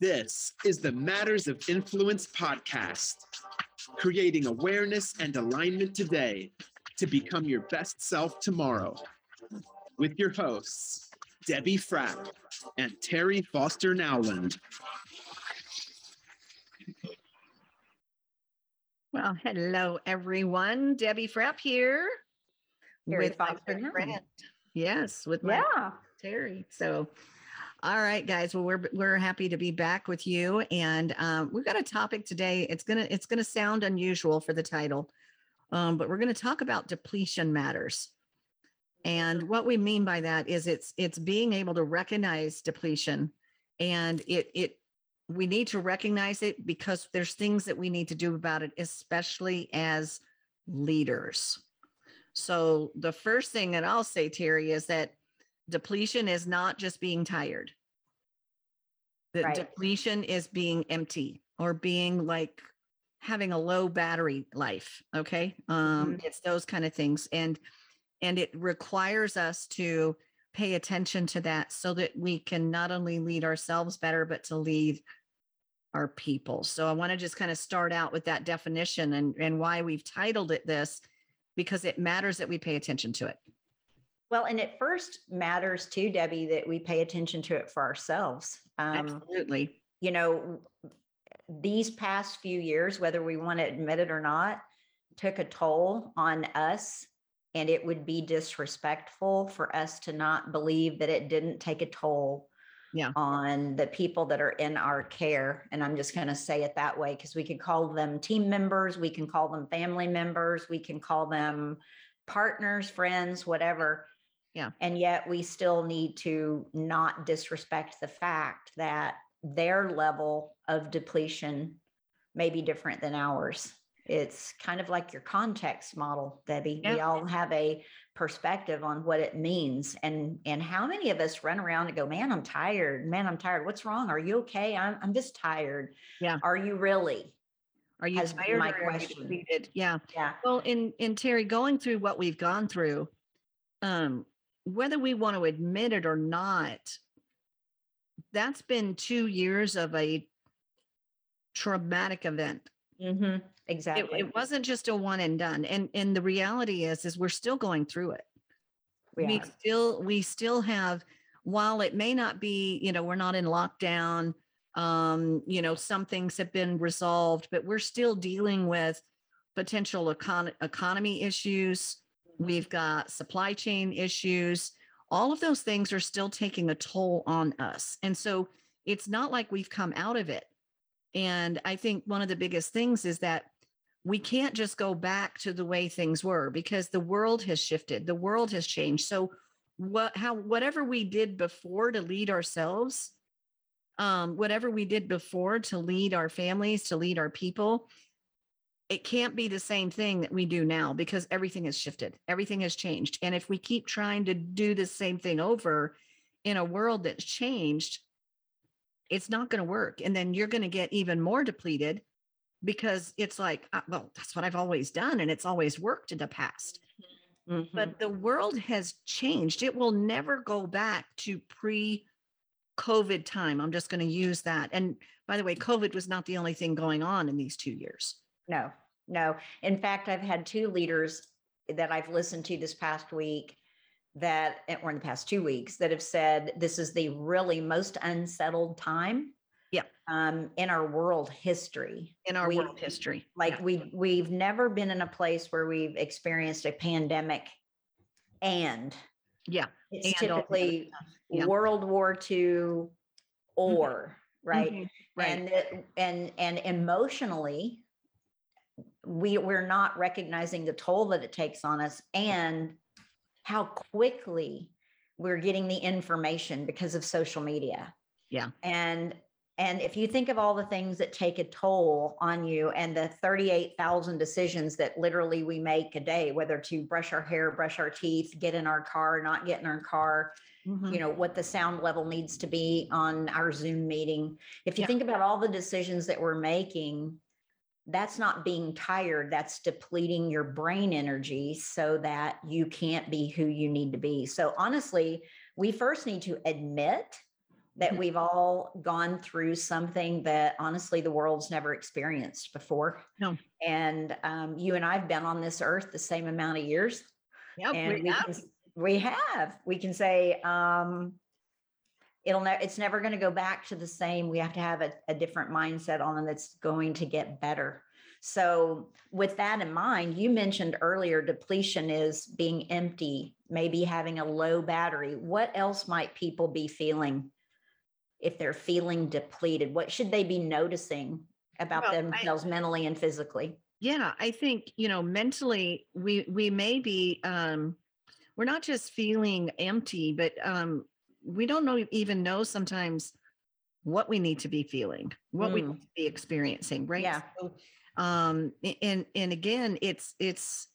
This is the Matters of Influence podcast, creating awareness and alignment today to become your best self tomorrow. With your hosts, Debbie Frapp and Terry Foster Nowland. Well, hello everyone. Debbie Frapp here Terry with my Foster good Nowland. friend. Yes, with my Yeah. Terry. So, all right, guys. Well, we're we're happy to be back with you, and um, we've got a topic today. It's gonna it's gonna sound unusual for the title, um, but we're gonna talk about depletion matters. And what we mean by that is it's it's being able to recognize depletion, and it it we need to recognize it because there's things that we need to do about it, especially as leaders. So the first thing that I'll say, Terry, is that depletion is not just being tired. The Right. depletion is being empty or being like having a low battery life. Okay. Um, it's those kind of things. And and it requires us to pay attention to that so that we can not only lead ourselves better, but to lead our people. So I want to just kind of start out with that definition and, and why we've titled it this, because it matters that we pay attention to it. Well, and it first matters too, Debbie, that we pay attention to it for ourselves. Um, Absolutely. you know, these past few years, whether we want to admit it or not, took a toll on us. And it would be disrespectful for us to not believe that it didn't take a toll Yeah. on the people that are in our care. And I'm just going to say it that way because we can call them team members, we can call them family members, we can call them partners, friends, whatever. Yeah. And yet we still need to not disrespect the fact that their level of depletion may be different than ours. It's kind of like your context model, Debbie. We all have a perspective on what it means. And and how many of us run around and go, Man, I'm tired. Man, I'm tired. What's wrong? Are you okay? I'm I'm just tired. Yeah. Are you really? Are you has tired my question. Yeah. Yeah. Well, in in Terry, going through what we've gone through, um, whether we want to admit it or not, that's been two years of a traumatic event. Mm-hmm. Exactly. it wasn't just a one and done. And and the reality is, is we're still going through it. We we still we still have while it may not be you know we're not in lockdown um you know some things have been resolved but we're still dealing with potential econ- economy issues we've got supply chain issues. All of those things are still taking a toll on us. And so it's not like we've come out of it. And i think one of the biggest things is that we can't just go back to the way things were because the world has shifted. The world has changed. So what how whatever we did before to lead ourselves um whatever we did before to lead our families to lead our people it can't be the same thing that we do now because everything has shifted everything has changed. And if we keep trying to do the same thing over in a world that's changed it's not going to work. And then you're going to get even more depleted because it's like uh, well that's what i've always done and it's always worked in the past. Mhm. but the world has changed. It will never go back to pre covid time. I'm just going to use that. And by the way covid was not the only thing going on in these 2 years No, no. In fact, I've had two leaders that I've listened to this past week that, or in the past two weeks, that have said this is the really most unsettled time. Yeah. Um, in our world history. in our We- world history Like Yeah. we we've never been in a place where we've experienced a pandemic and yeah it's And typically Yeah. World War II or right Mhm. right and and and emotionally we we're not recognizing the toll that it takes on us and how quickly we're getting the information because of social media Yeah. and and if you think of all the things that take a toll on you and the 38,000 decisions that literally we make a day whether to brush our hair brush our teeth get in our car not get in our car Mhm. you know what the sound level needs to be on our zoom meeting if you Yeah. think about all the decisions that we're making that's not being tired that's depleting your brain energy so that you can't be who you need to be so honestly we first need to admit that Mhm. we've all gone through something that honestly the world's never experienced before. No. And um, you and I've been on this earth the same amount of years. Yep, and we we, have. can, we have. We can say um, it'll ne- it's never going to go back to the same. We have to have a, a different mindset on it that's going to get better. So, with that in mind, you mentioned earlier depletion is being empty, maybe having a low battery. What else might people be feeling if they're feeling depleted? What should they be noticing about Well, I- themselves mentally and physically? yeah i think you know mentally we we may be um we're not just feeling empty but um we don't know even know sometimes what we need to be feeling what we Mm. need to be experiencing right Yeah. so, um and and again it's it's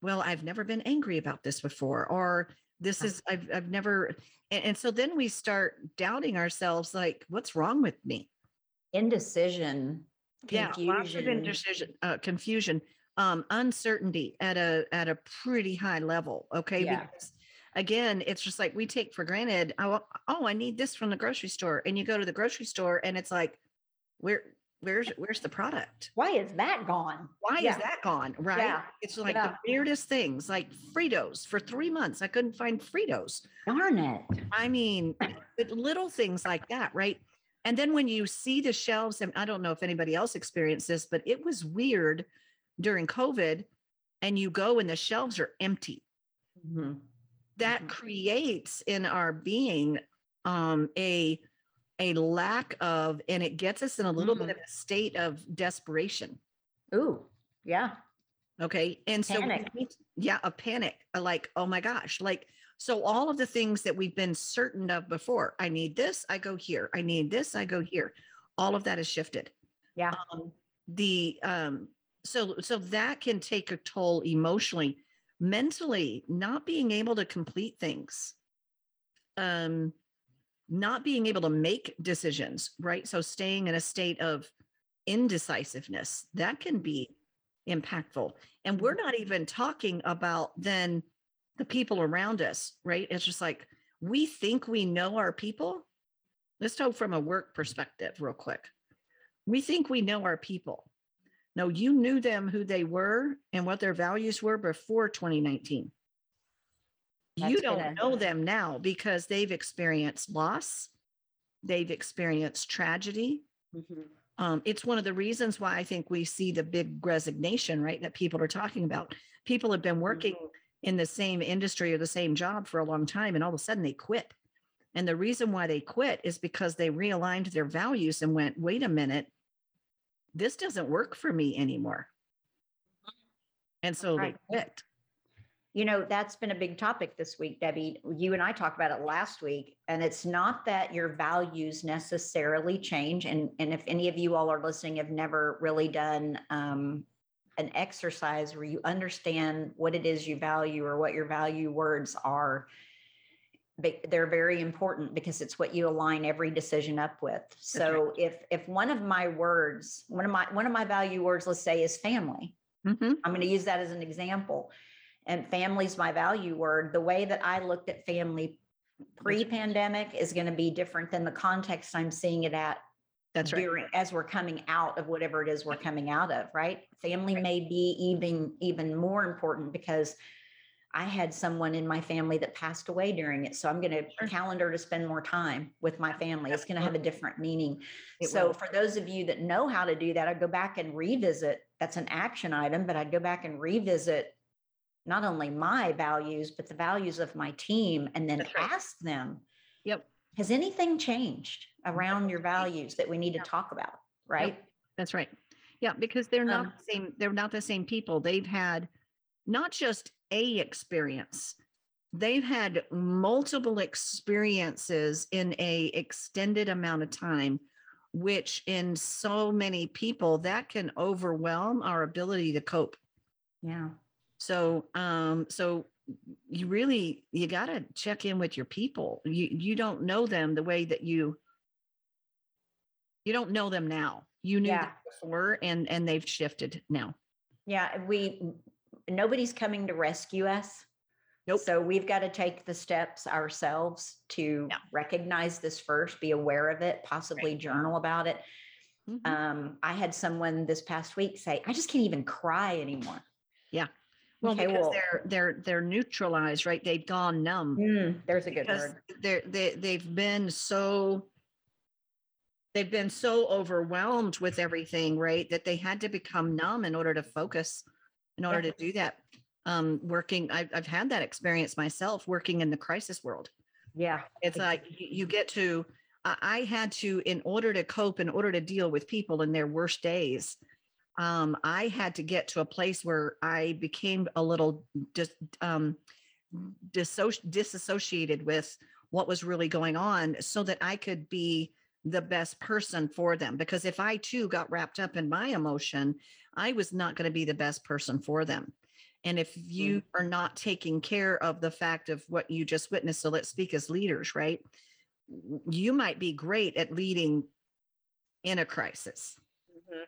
well i've never been angry about this before or this is i've i've never and, and so then we start doubting ourselves like what's wrong with me Indecision, yeah lots of indecision uh, confusion um uncertainty at a at a pretty high level okay Yeah. because again it's just like we take for granted oh, oh i need this from the grocery store and you go to the grocery store and it's like where where's where's the product Why is that gone? why Yeah. is that gone right Yeah. it's like Yeah. the weirdest things like fritos for three months i couldn't find fritos Darn it. I mean, little things like that, right? And then when you see the shelves, and I don't know if anybody else experienced this, but it was weird during COVID, and you go and the shelves are empty. Mhm. That Mhm. creates in our being um, a a lack of, and it gets us in a little Mhm. bit of a state of desperation. Ooh, yeah. Okay. And so, Panic. need- yeah, a panic, a like, oh my gosh, like, so all of the things that we've been certain of before, I need this, I go here. I need this, I go here. All of that has shifted. Yeah. Um, the, um, so, so that can take a toll emotionally, mentally, not being able to complete things. Um, not being able to make decisions, right? So staying in a state of indecisiveness, that can be impactful. And we're not even talking about then the people around us, right? It's just like we think we know our people. Let's talk from a work perspective, real quick. We think we know our people. No, you knew them who they were and what their values were before 2019. you don't know them now because they've experienced loss, they've experienced tragedy, Mhm. um, it's one of the reasons why I think we see the big resignation, right? That people are talking about. People have been working in the same industry or the same job for a long time, and all of a sudden they quit. And the reason why they quit is because they realigned their values and went, wait a minute, this doesn't work for me anymore. And so right. they quit. You know, that's been a big topic this week, Debbie. You and I talked about it last week, and it's not that your values necessarily change. And, and if any of you all are listening, have never really done um, an exercise where you understand what it is you value or what your value words are, they're very important because it's what you align every decision up with. So if if one of my words, one of my one of my value words, let's say, is family, Mhm. I'm going to use that as an example. And family's my value word. The way that I looked at family pre pandemic is going to be different than the context I'm seeing it at That's right. during as we're coming out of whatever it is we're coming out of, right? Family Right. may be even even more important because I had someone in my family that passed away during it. So I'm going to Sure. calendar to spend more time with my family. It's going to have a different meaning. It so will. for those of you that know how to do that, I'd go back and revisit. That's an action item, but I'd go back and revisit not only my values, but the values of my team and then right. ask them, Yep. has anything changed around your values that we need to talk about? Right. That's right. Yeah, because they're not Um, the same. They're not the same people. They've had not just a experience. They've had multiple experiences in a extended amount of time, which in so many people that can overwhelm our ability to cope. Yeah. So, um, so you really you got to check in with your people. You you don't know them the way that you you don't know them now. You knew Yeah. them before, and and they've shifted now. Yeah. We, nobody's coming to rescue us. Nope. So we've got to take the steps ourselves to Yeah. recognize this first, be aware of it, possibly journal about it. Mhm. Um, I had someone this past week say, I just can't even cry anymore. well, okay, because well- they're they're they're neutralized, right? They've gone numb. Mm, there's a good word. they're they they've been so they've been so overwhelmed with everything right that they had to become numb in order to focus in order Yeah. to do that um working I've, I've had that experience myself working in the crisis world Yeah. it's like you, get to I, had to in order to cope in order to deal with people in their worst days um i had to get to a place where i became a little dis, um disassociated with what was really going on so that i could be the best person for them because if i too got wrapped up in my emotion i was not going to be the best person for them. And if you mm. are not taking care of the fact of what you just witnessed so let's speak as leaders right? You might be great at leading in a crisis. Mm-hmm.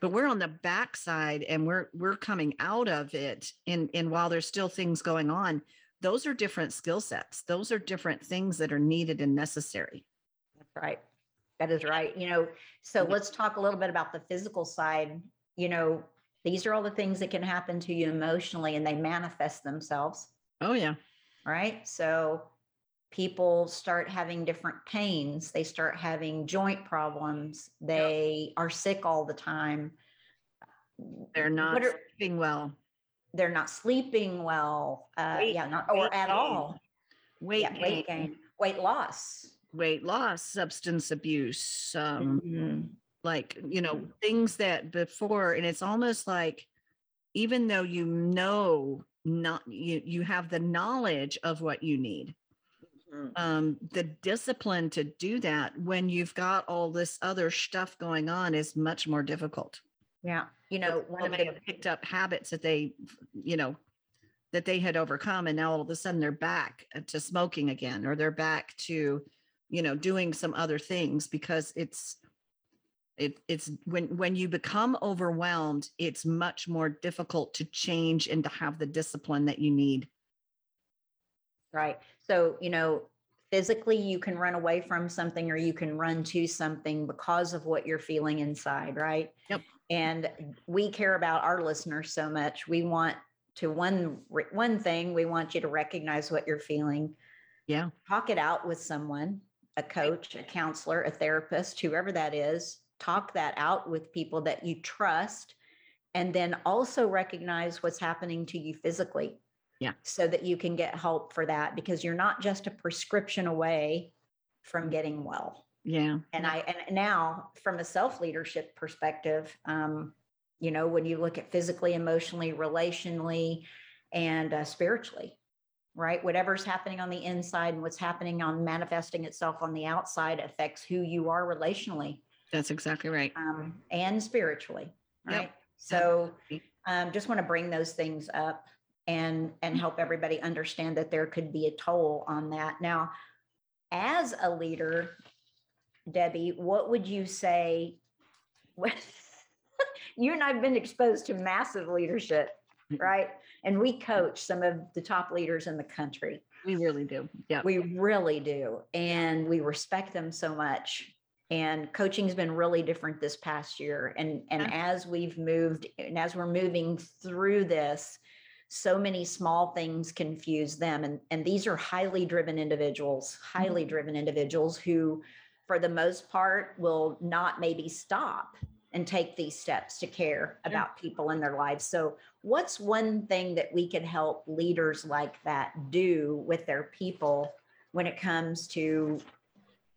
But we're on the backside and we're we're coming out of it and and while there's still things going on those are different skill sets. Those are different things that are needed and necessary. That's right. That is right. You know, so let's talk a little bit about the physical side. You know, these are all the things that can happen to you emotionally and they manifest themselves. oh yeah right? So people start having different pains, they start having joint problems, they are sick all the time. they're not are- sleeping well they're not sleeping well, uh, Weight- yeah, not or at all. weight, yeah, weight gain, gain, weight loss. Weight loss substance abuse um Mhm. like you know things that before and it's almost like even though you know not you you have the knowledge of what you need Mhm. um the discipline to do that when you've got all this other stuff going on is much more difficult Yeah, you know, one of may the have picked up habits that they you know that they had overcome and now all of a sudden they're back to smoking again or they're back to you know doing some other things because it's it, it's when when you become overwhelmed it's much more difficult to change and to have the discipline that you need Right. So, you know, physically you can run away from something or you can run to something because of what you're feeling inside, right? Yep. And we care about our listeners so much. We want to one one thing, we want you to recognize what you're feeling. Yeah. Talk it out with someone, a coach, a counselor, a therapist, whoever that is. Talk that out with people that you trust and then also recognize what's happening to you physically Yeah. so that you can get help for that because you're not just a prescription away from getting well. yeah And I and now from a self leadership perspective, um, you know, when you look at physically, emotionally, relationally, and uh, spiritually, right? Whatever's happening on the inside and what's happening on manifesting itself on the outside affects who you are relationally that's exactly right um, and spiritually, Yep. right? So Absolutely. um, just want to bring those things up and and help everybody understand that there could be a toll on that. Now, as a leader, Debbie, what would you say? you and I've been exposed to massive leadership. Right? And we coach some of the top leaders in the country. we really do yeah We really do. And we respect them so much. And coaching's been really different this past year. And and Yeah. as we've moved and as we're moving through this, so many small things confuse them. And, and these are highly driven individuals, highly mm-hmm. driven individuals who, for the most part, will not maybe stop and take these steps to care about people in their lives. So, what's one thing that we could help leaders like that do with their people when it comes to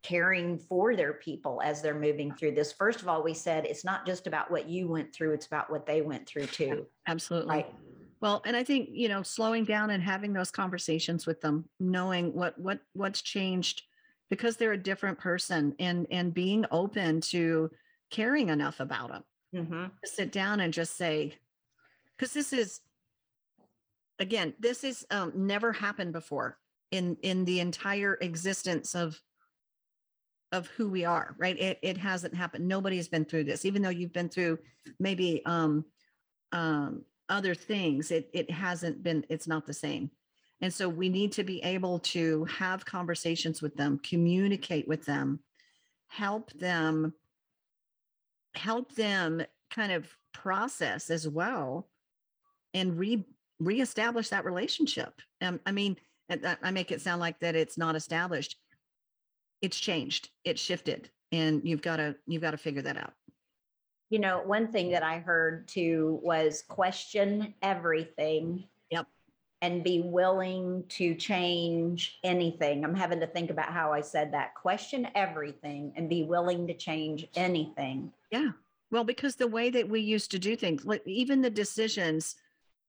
caring for their people as they're moving through this? First of all, we said it's not just about what you went through, it's about what they went through too. absolutely Right. Well, and I think, you know, slowing down and having those conversations with them, knowing what what what's changed because they're a different person and and being open to caring enough about them. Mm-hmm. To sit down and just say cuz this is again, this is um never happened before in in the entire existence of of who we are, right? It it hasn't happened. Nobody's been through this even though you've been through maybe um um other things it it hasn't been it's not the same And so we need to be able to have conversations with them, communicate with them, help them help them kind of process as well and re reestablish that relationship. Um, I mean, I make it sound like that it's not established. It's changed. It's shifted, and you've got to you've got to figure that out. You know, one thing that I heard too was question everything. Yep. And be willing to change anything. I'm having to think about how I said that. Question everything and be willing to change anything. Yeah. Well, because the way that we used to do things, like even the decisions,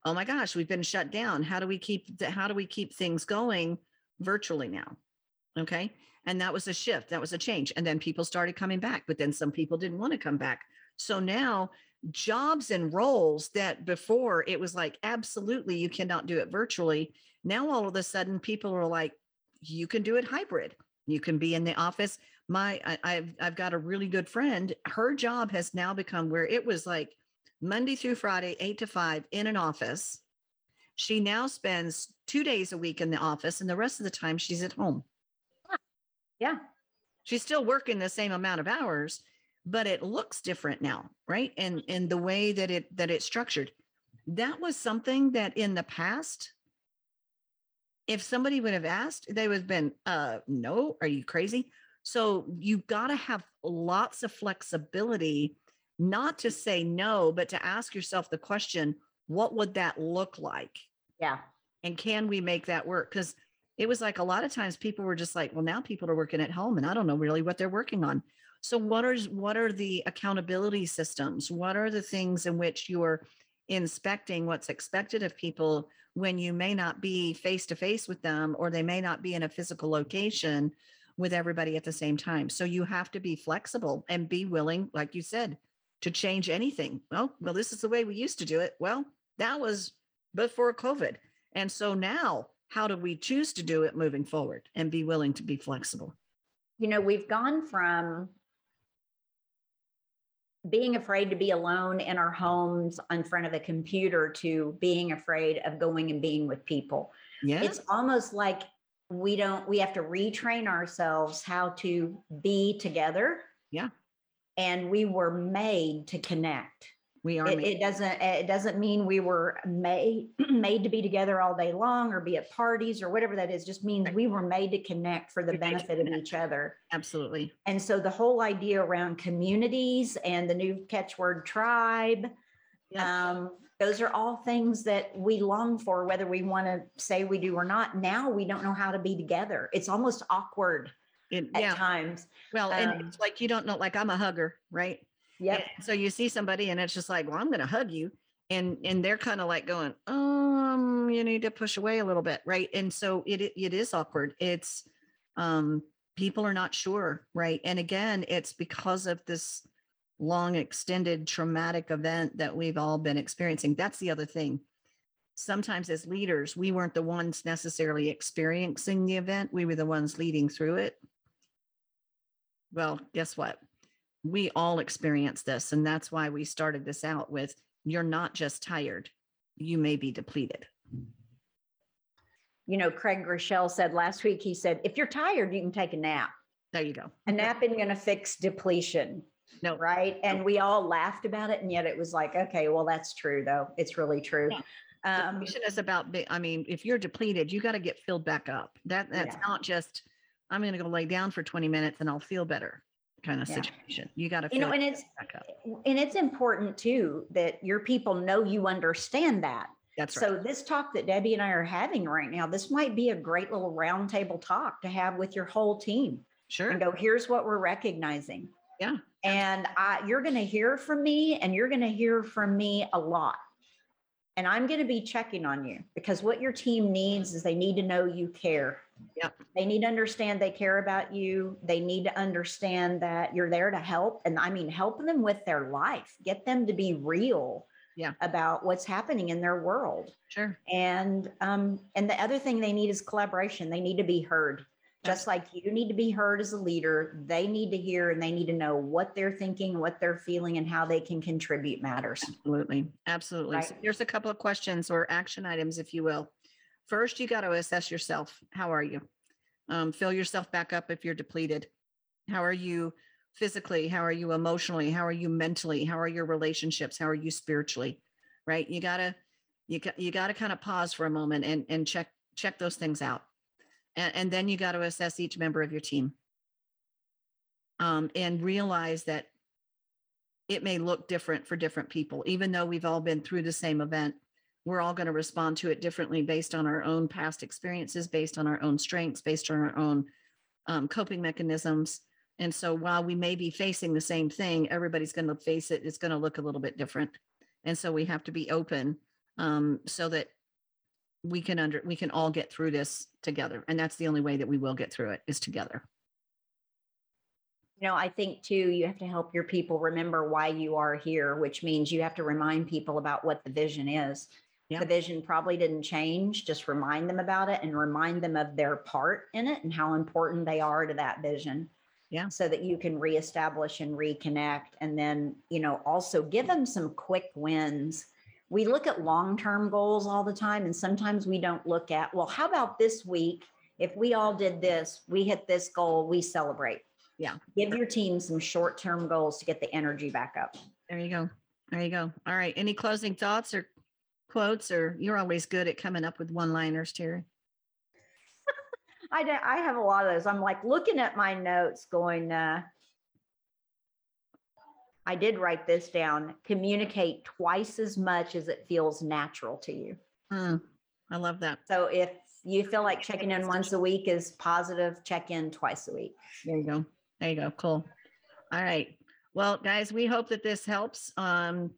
oh my gosh, we've been shut down. How do we keep the, how do we keep things going virtually now? Okay. And that was a shift. That was a change. And then people started coming back, but then some people didn't want to come back. So now jobs and roles that before it was like, absolutely, you cannot do it virtually. Now all of a sudden people are like, you can do it hybrid. You can be in the office my I, have I've got a really good friend. Her job has now become where it was like Monday through Friday, eight to five in an office. She now spends two days a week in the office, and the rest of the time she's at home. Yeah. She's still working the same amount of hours, but it looks different now, right? And in the way that it that it's structured. That was something that in the past, if somebody would have asked, they would have been, uh, no, are you crazy? So you've got to have lots of flexibility, not to say no, but to ask yourself the question, what would that look like? Yeah. And can we make that work? Because it was like a lot of times people were just like, well, now people are working at home and I don't know really what they're working on. So what are what are the accountability systems? What are the things in which you're inspecting what's expected of people when you may not be face to face with them or they may not be in a physical location with everybody at the same time. So you have to be flexible and be willing, like you said, to change anything. Well, well, this is the way we used to do it. Well, that was before COVID. And so now, how do we choose to do it moving forward and be willing to be flexible? You know, we've gone from being afraid to be alone in our homes in front of a computer to being afraid of going and being with people. Yeah. It's almost like we don't we have to retrain ourselves how to be together. Yeah. And we were made to connect. We are it, it, doesn't it doesn't mean we were made made to be together all day long or be at parties or whatever that is. Just means we were made to connect for the benefit of each other. Absolutely. And so the whole idea around communities and the new catchword tribe yeah. um, those are all things that we long for, whether we want to say we do or not. Now we don't know how to be together. It's almost awkward it, at yeah. times. Well, um, and it's like you don't know, like I'm a hugger, right? Yeah. So you see somebody and it's just like, well, I'm going to hug you. And, and they're kind of like going, um, you need to push away a little bit. Right. And so it, it, it is awkward. It's, um, people are not sure. Right. And again, it's because of this, long extended traumatic event that we've all been experiencing. That's the other thing. Sometimes as leaders, we weren't the ones necessarily experiencing the event, we were the ones leading through it. Well, guess what? We all experience this. And that's why we started this out with you're not just tired, you may be depleted. You know, Craig Groeschel said last week, he said, if you're tired, you can take a nap. There you go. A nap isn't going to fix depletion. No. Right. And we all laughed about it. And yet it was like, okay, well, that's true, though. It's really true. Yeah. Um, Depletion is about, I mean, if you're depleted, you got to get filled back up. That That's yeah. not just, I'm going to go lay down for 20 minutes and I'll feel better kind of yeah. situation. You got to, you know, and it's, and it's important too that your people know you understand that. That's right. So this talk that Debbie and I are having right now, this might be a great little roundtable talk to have with your whole team. Sure. And go, here's what we're recognizing. Yeah. And I, you're going to hear from me and you're going to hear from me a lot. And I'm going to be checking on you because what your team needs is they need to know you care. Yeah. They need to understand they care about you. They need to understand that you're there to help. And I mean, help them with their life, get them to be real yeah. about what's happening in their world. Sure. And um, and the other thing they need is collaboration. They need to be heard. Just like you need to be heard as a leader, they need to hear and they need to know what they're thinking, what they're feeling, and how they can contribute matters. Absolutely. Absolutely. Right. So here's a couple of questions or action items, if you will. first you got to assess yourself. How are you? Um, fill yourself back up if you're depleted. How are you physically? How are you emotionally? How are you mentally? How are your relationships? How are you spiritually? Right? You gotta you you got to kind of pause for a moment and and check check those things out, and, and then you got to assess each member of your team. Um, and realize that it may look different for different people, even though we've all been through the same event. We're all going to respond to it differently based on our own past experiences, based on our own strengths, based on our own um, coping mechanisms. And so while we may be facing the same thing, everybody's going to face it. It's going to look a little bit different. And so we have to be open um, so that we can under we can all get through this together. And that's the only way that we will get through it is together. You know, I think too, you have to help your people remember why you are here, which means you have to remind people about what the vision is. Yeah. The vision probably didn't change. Just remind them about it and remind them of their part in it and how important they are to that vision. Yeah. So that you can reestablish and reconnect. And then, you know, also give them some quick wins. We look at long term goals all the time, and sometimes we don't look at, well, how about this week? If we all did this, we hit this goal, we celebrate. Yeah. Give your team some short term goals to get the energy back up. There you go. There you go. All right. Any closing thoughts or quotes or you're always good at coming up with one liners, Terry? I, I have a lot of those. I'm like looking at my notes going, uh, I did write this down. Communicate twice as much as it feels natural to you. Hmm, I love that. So if you feel like checking in once a week is positive, check in twice a week. There you go. There you go. Cool. All right. Well, guys, we hope that this helps um,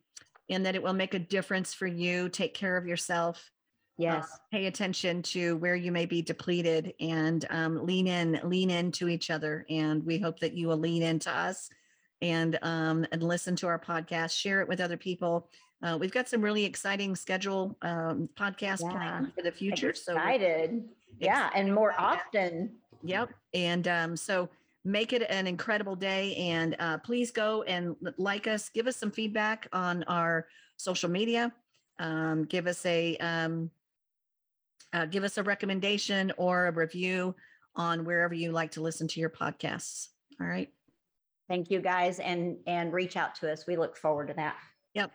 and that it will make a difference for you. Take care of yourself. Yes. Uh, pay attention to where you may be depleted and um, lean in, lean into each other. And we hope that you will lean into us and um, and listen to our podcast, share it with other people. Uh, we've got some really exciting schedule um, podcast Yeah. planned for the future. So we're Excited. Yeah. And more about that. often. Yep. And um, so make it an incredible day. And uh, please go and like us, give us some feedback on our social media. Um, give us a um, uh, give us a recommendation or a review on wherever you like to listen to your podcasts. All right. Thank you guys and and reach out to us. We look forward to that. Yep.